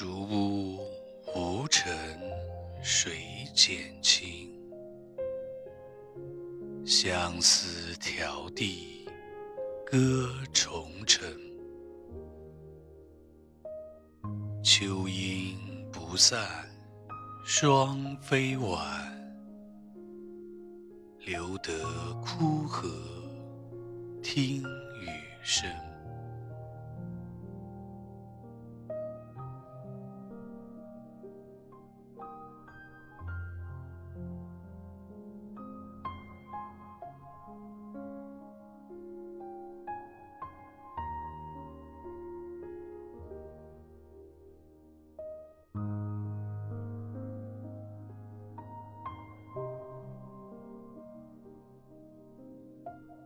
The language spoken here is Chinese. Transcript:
竹屋无尘水减清，相思迢递歌重尘。秋阴不散双飞晚，留得枯荷听雨声。